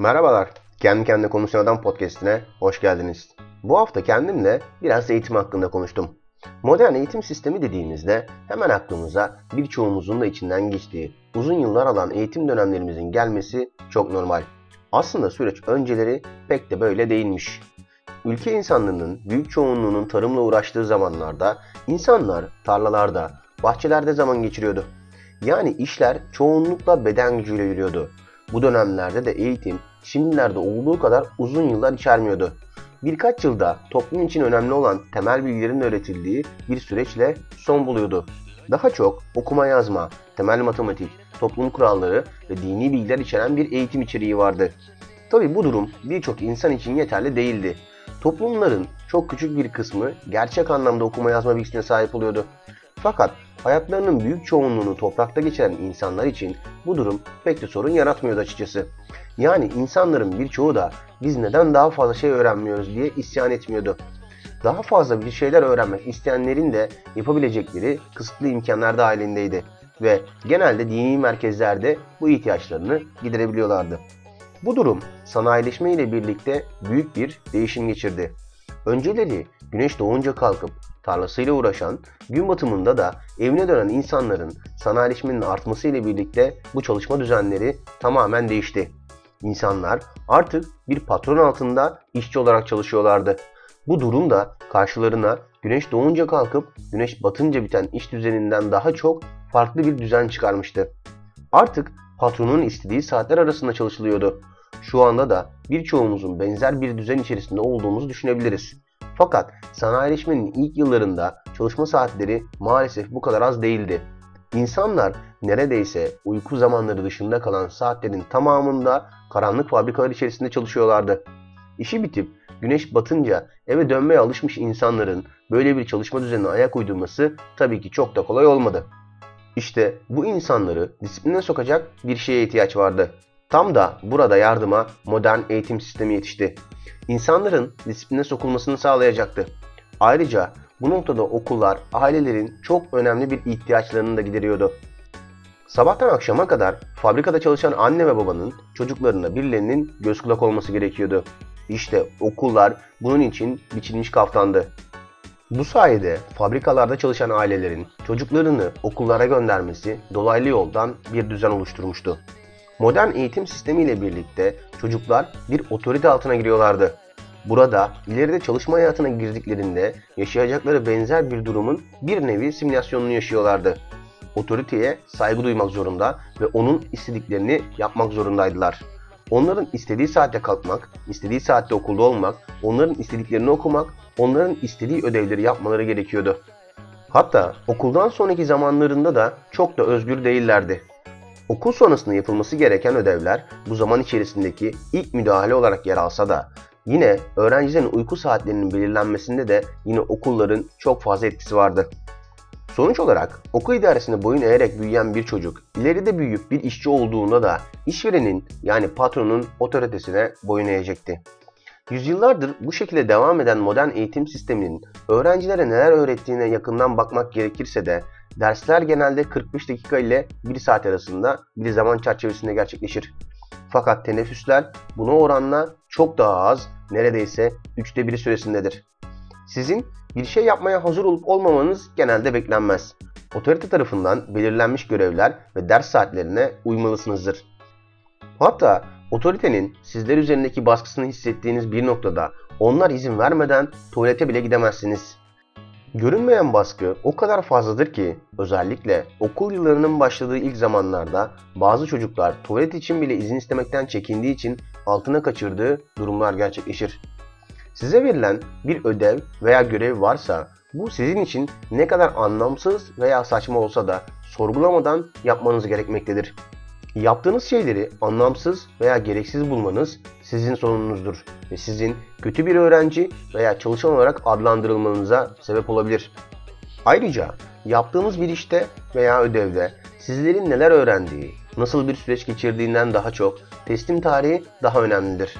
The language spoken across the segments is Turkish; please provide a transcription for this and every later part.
Merhabalar, Kendi Kendine Konuşan Adam podcastine hoş geldiniz. Bu hafta kendimle biraz eğitim hakkında konuştum. Modern eğitim sistemi dediğimizde hemen aklımıza birçoğumuzun da içinden geçtiği uzun yıllar alan eğitim dönemlerimizin gelmesi çok normal. Aslında süreç önceleri pek de böyle değilmiş. Ülke insanlarının büyük çoğunluğunun tarımla uğraştığı zamanlarda insanlar tarlalarda, bahçelerde zaman geçiriyordu. Yani işler çoğunlukla beden gücüyle yürüyordu. Bu dönemlerde de eğitim şimdilerde olduğu kadar uzun yıllar içermiyordu. Birkaç yılda toplum için önemli olan temel bilgilerin öğretildiği bir süreçle son buluyordu. Daha çok okuma yazma, temel matematik, toplum kuralları ve dini bilgiler içeren bir eğitim içeriği vardı. Tabi bu durum birçok insan için yeterli değildi. Toplumların çok küçük bir kısmı gerçek anlamda okuma yazma bilgisine sahip oluyordu. Fakat hayatlarının büyük çoğunluğunu toprakta geçiren insanlar için bu durum pek de sorun yaratmıyordu açıkçası. Yani insanların birçoğu da biz neden daha fazla şey öğrenmiyoruz diye isyan etmiyordu. Daha fazla bir şeyler öğrenmek isteyenlerin de yapabilecekleri kısıtlı imkanlar dahilindeydi ve genelde dini merkezlerde bu ihtiyaçlarını giderebiliyorlardı. Bu durum sanayileşme ile birlikte büyük bir değişim geçirdi. Önceleri güneş doğunca kalkıp tarlasıyla uğraşan, gün batımında da evine dönen insanların sanayileşmenin artması ile birlikte bu çalışma düzenleri tamamen değişti. İnsanlar artık bir patron altında işçi olarak çalışıyorlardı. Bu durum da karşılarına güneş doğunca kalkıp güneş batınca biten iş düzeninden daha çok farklı bir düzen çıkarmıştı. Artık patronun istediği saatler arasında çalışılıyordu. Şu anda da birçoğumuzun benzer bir düzen içerisinde olduğumuzu düşünebiliriz. Fakat sanayileşmenin ilk yıllarında çalışma saatleri maalesef bu kadar az değildi. İnsanlar neredeyse uyku zamanları dışında kalan saatlerin tamamında karanlık fabrikalar içerisinde çalışıyorlardı. İşi bitip güneş batınca eve dönmeye alışmış insanların böyle bir çalışma düzenine ayak uydurması tabii ki çok da kolay olmadı. İşte bu insanları disipline sokacak bir şeye ihtiyaç vardı. Tam da burada yardıma modern eğitim sistemi yetişti. İnsanların disipline sokulmasını sağlayacaktı. Ayrıca bu noktada okullar ailelerin çok önemli bir ihtiyaçlarını da gideriyordu. Sabahtan akşama kadar fabrikada çalışan anne ve babanın çocuklarına birilerinin göz kulak olması gerekiyordu. İşte okullar bunun için biçilmiş kaftandı. Bu sayede fabrikalarda çalışan ailelerin çocuklarını okullara göndermesi dolaylı yoldan bir düzen oluşturmuştu. Modern eğitim sistemiyle birlikte çocuklar bir otorite altına giriyorlardı. Burada ileride çalışma hayatına girdiklerinde yaşayacakları benzer bir durumun bir nevi simülasyonunu yaşıyorlardı. Otoriteye saygı duymak zorunda ve onun istediklerini yapmak zorundaydılar. Onların istediği saatte kalkmak, istediği saatte okulda olmak, onların istediklerini okumak, onların istediği ödevleri yapmaları gerekiyordu. Hatta okuldan sonraki zamanlarında da çok da özgür değillerdi. Okul sonrasında yapılması gereken ödevler bu zaman içerisindeki ilk müdahale olarak yer alsa da yine öğrencilerin uyku saatlerinin belirlenmesinde de yine okulların çok fazla etkisi vardı. Sonuç olarak okul idaresine boyun eğerek büyüyen bir çocuk ileride büyüyüp bir işçi olduğunda da işverenin yani patronun otoritesine boyun eğecekti. Yüzyıllardır bu şekilde devam eden modern eğitim sisteminin öğrencilere neler öğrettiğine yakından bakmak gerekirse de dersler genelde 45 dakika ile 1 saat arasında bir zaman çerçevesinde gerçekleşir. Fakat teneffüsler buna oranla çok daha az, neredeyse üçte biri süresindedir. Sizin bir şey yapmaya hazır olup olmamanız genelde beklenmez. Otorite tarafından belirlenmiş görevler ve ders saatlerine uymalısınızdır. Hatta otoritenin sizler üzerindeki baskısını hissettiğiniz bir noktada onlar izin vermeden tuvalete bile gidemezsiniz. Görünmeyen baskı o kadar fazladır ki özellikle okul yıllarının başladığı ilk zamanlarda bazı çocuklar tuvalet için bile izin istemekten çekindiği için altına kaçırdığı durumlar gerçekleşir. Size verilen bir ödev veya görev varsa bu sizin için ne kadar anlamsız veya saçma olsa da sorgulamadan yapmanız gerekmektedir. Yaptığınız şeyleri anlamsız veya gereksiz bulmanız sizin sorununuzdur ve sizin kötü bir öğrenci veya çalışan olarak adlandırılmanıza sebep olabilir. Ayrıca yaptığınız bir işte veya ödevde sizlerin neler öğrendiği, nasıl bir süreç geçirdiğinden daha çok teslim tarihi daha önemlidir.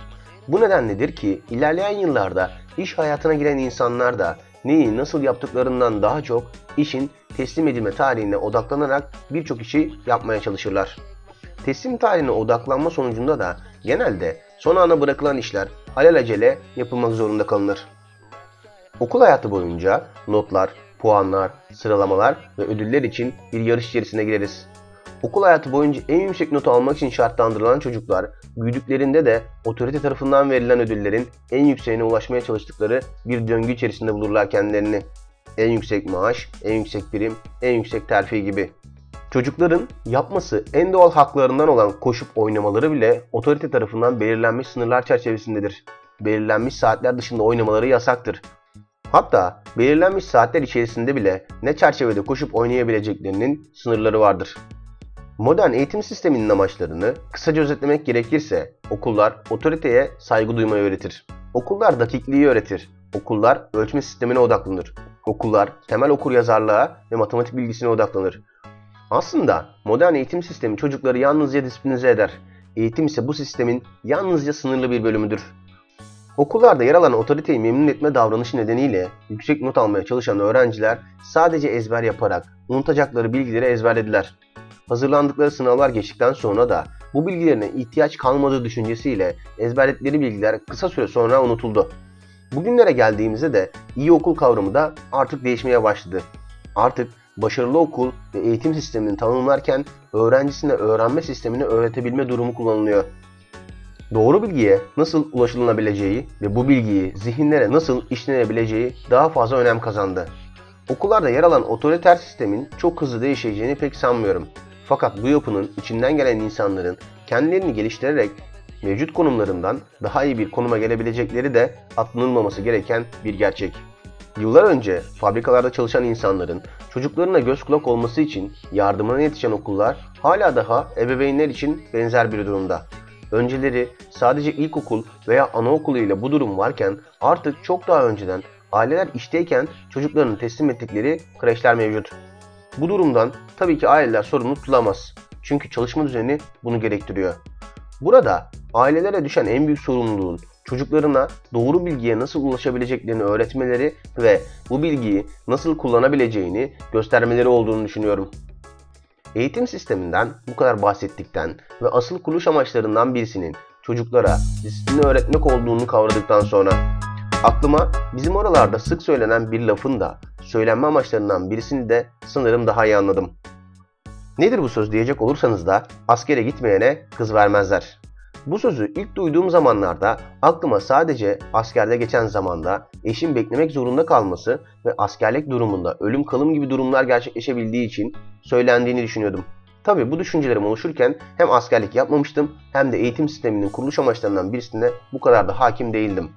Bu nedenledir ki ilerleyen yıllarda iş hayatına giren insanlar da neyi nasıl yaptıklarından daha çok işin teslim edilme tarihine odaklanarak birçok işi yapmaya çalışırlar. Teslim tarihine odaklanma sonucunda da genelde son ana bırakılan işler alelacele yapılmak zorunda kalınır. Okul hayatı boyunca notlar, puanlar, sıralamalar ve ödüller için bir yarış içerisine gireriz. Okul hayatı boyunca en yüksek notu almak için şartlandırılan çocuklar büyüdüklerinde de otorite tarafından verilen ödüllerin en yükseğine ulaşmaya çalıştıkları bir döngü içerisinde bulurlar kendilerini. En yüksek maaş, en yüksek prim, en yüksek terfi gibi. Çocukların yapması en doğal haklarından olan koşup oynamaları bile otorite tarafından belirlenmiş sınırlar çerçevesindedir. Belirlenmiş saatler dışında oynamaları yasaktır. Hatta belirlenmiş saatler içerisinde bile ne çerçevede koşup oynayabileceklerinin sınırları vardır. Modern eğitim sisteminin amaçlarını kısaca özetlemek gerekirse okullar otoriteye saygı duymayı öğretir. Okullar dakikliği öğretir. Okullar ölçme sistemine odaklanır. Okullar temel okur yazarlığa ve matematik bilgisine odaklanır. Aslında modern eğitim sistemi çocukları yalnızca disiplinize eder. Eğitim ise bu sistemin yalnızca sınırlı bir bölümüdür. Okullarda yer alan otoriteyi memnun etme davranışı nedeniyle yüksek not almaya çalışan öğrenciler sadece ezber yaparak unutacakları bilgileri ezberlediler. Hazırlandıkları sınavlar geçtikten sonra da bu bilgilerine ihtiyaç kalmadığı düşüncesiyle ezberledikleri bilgiler kısa süre sonra unutuldu. Bugünlere geldiğimizde de iyi okul kavramı da artık değişmeye başladı. Artık başarılı okul ve eğitim sistemini tanımlarken öğrencisine öğrenme sistemini öğretebilme durumu kullanılıyor. Doğru bilgiye nasıl ulaşılabileceği ve bu bilgiyi zihinlere nasıl işlenebileceği daha fazla önem kazandı. Okullarda yer alan otoriter sistemin çok hızlı değişeceğini pek sanmıyorum. Fakat bu yapının içinden gelen insanların kendilerini geliştirerek mevcut konumlarından daha iyi bir konuma gelebilecekleri de atlanılmaması gereken bir gerçek. Yıllar önce fabrikalarda çalışan insanların çocuklarına göz kulak olması için yardımına yetişen okullar hala daha ebeveynler için benzer bir durumda. Önceleri sadece ilkokul veya anaokulu ile bu durum varken artık çok daha önceden aileler işteyken çocuklarını teslim ettikleri kreşler mevcut. Bu durumdan tabii ki aileler sorumlu tutulamaz. Çünkü çalışma düzeni bunu gerektiriyor. Burada ailelere düşen en büyük sorumluluğun çocuklarına doğru bilgiye nasıl ulaşabileceklerini öğretmeleri ve bu bilgiyi nasıl kullanabileceğini göstermeleri olduğunu düşünüyorum. Eğitim sisteminden bu kadar bahsettikten ve asıl kuruluş amaçlarından birisinin çocuklara disiplini öğretmek olduğunu kavradıktan sonra aklıma bizim oralarda sık söylenen bir lafın da söylenme amaçlarından birisini de sanırım daha iyi anladım. Nedir bu söz diyecek olursanız da askere gitmeyene kız vermezler. Bu sözü ilk duyduğum zamanlarda aklıma sadece askerde geçen zamanda eşin beklemek zorunda kalması ve askerlik durumunda ölüm kalım gibi durumlar gerçekleşebildiği için söylendiğini düşünüyordum. Tabi bu düşüncelerim oluşurken hem askerlik yapmamıştım hem de eğitim sisteminin kuruluş amaçlarından birisine bu kadar da hakim değildim.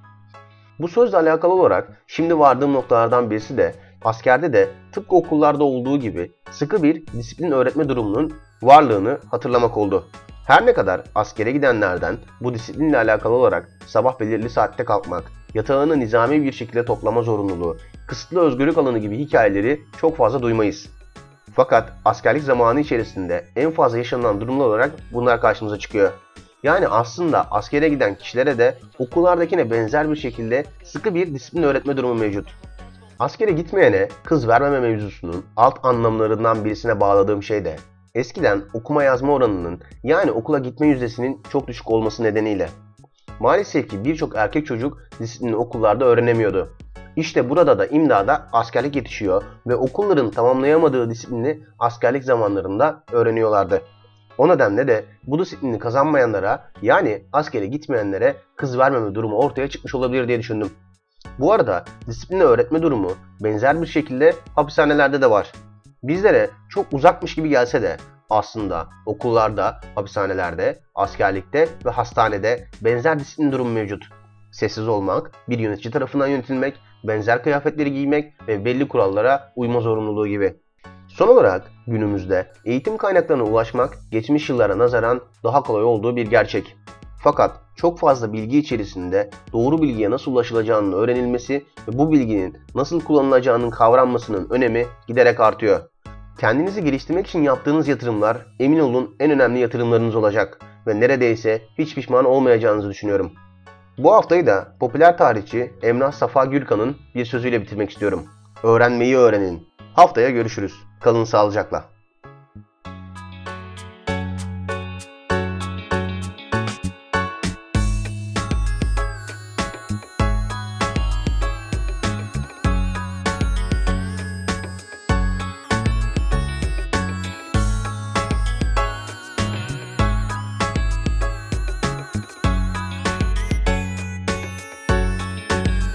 Bu sözle alakalı olarak şimdi vardığım noktalardan birisi de askerde de tıpkı okullarda olduğu gibi sıkı bir disiplin öğretme durumunun varlığını hatırlamak oldu. Her ne kadar askere gidenlerden bu disiplinle alakalı olarak sabah belirli saatte kalkmak, yatağını nizami bir şekilde toplama zorunluluğu, kısıtlı özgürlük alanı gibi hikayeleri çok fazla duymayız. Fakat askerlik zamanı içerisinde en fazla yaşanılan durumlar olarak bunlar karşımıza çıkıyor. Yani aslında askere giden kişilere de okullardakine benzer bir şekilde sıkı bir disiplin öğretme durumu mevcut. Askere gitmeyene kız vermeme mevzusunun alt anlamlarından birisine bağladığım şey de eskiden okuma yazma oranının yani okula gitme yüzdesinin çok düşük olması nedeniyle. Maalesef ki birçok erkek çocuk disiplini okullarda öğrenemiyordu. İşte burada da imdada askerlik yetişiyor ve okulların tamamlayamadığı disiplini askerlik zamanlarında öğreniyorlardı. O nedenle de bu disiplini kazanmayanlara yani askere gitmeyenlere kız vermeme durumu ortaya çıkmış olabilir diye düşündüm. Bu arada disiplini öğretme durumu benzer bir şekilde hapishanelerde de var. Bizlere çok uzakmış gibi gelse de aslında okullarda, hapishanelerde, askerlikte ve hastanede benzer disiplin durumu mevcut. Sessiz olmak, bir yönetici tarafından yönetilmek, benzer kıyafetleri giymek ve belli kurallara uyma zorunluluğu gibi. Son olarak günümüzde eğitim kaynaklarına ulaşmak geçmiş yıllara nazaran daha kolay olduğu bir gerçek. Fakat çok fazla bilgi içerisinde doğru bilgiye nasıl ulaşılacağının öğrenilmesi ve bu bilginin nasıl kullanılacağının kavranmasının önemi giderek artıyor. Kendinizi geliştirmek için yaptığınız yatırımlar emin olun en önemli yatırımlarınız olacak ve neredeyse hiç pişman olmayacağınızı düşünüyorum. Bu haftayı da popüler tarihçi Emrah Safa Gürkan'ın bir sözüyle bitirmek istiyorum. Öğrenmeyi öğrenin. Haftaya görüşürüz. Kalın sağlıcakla.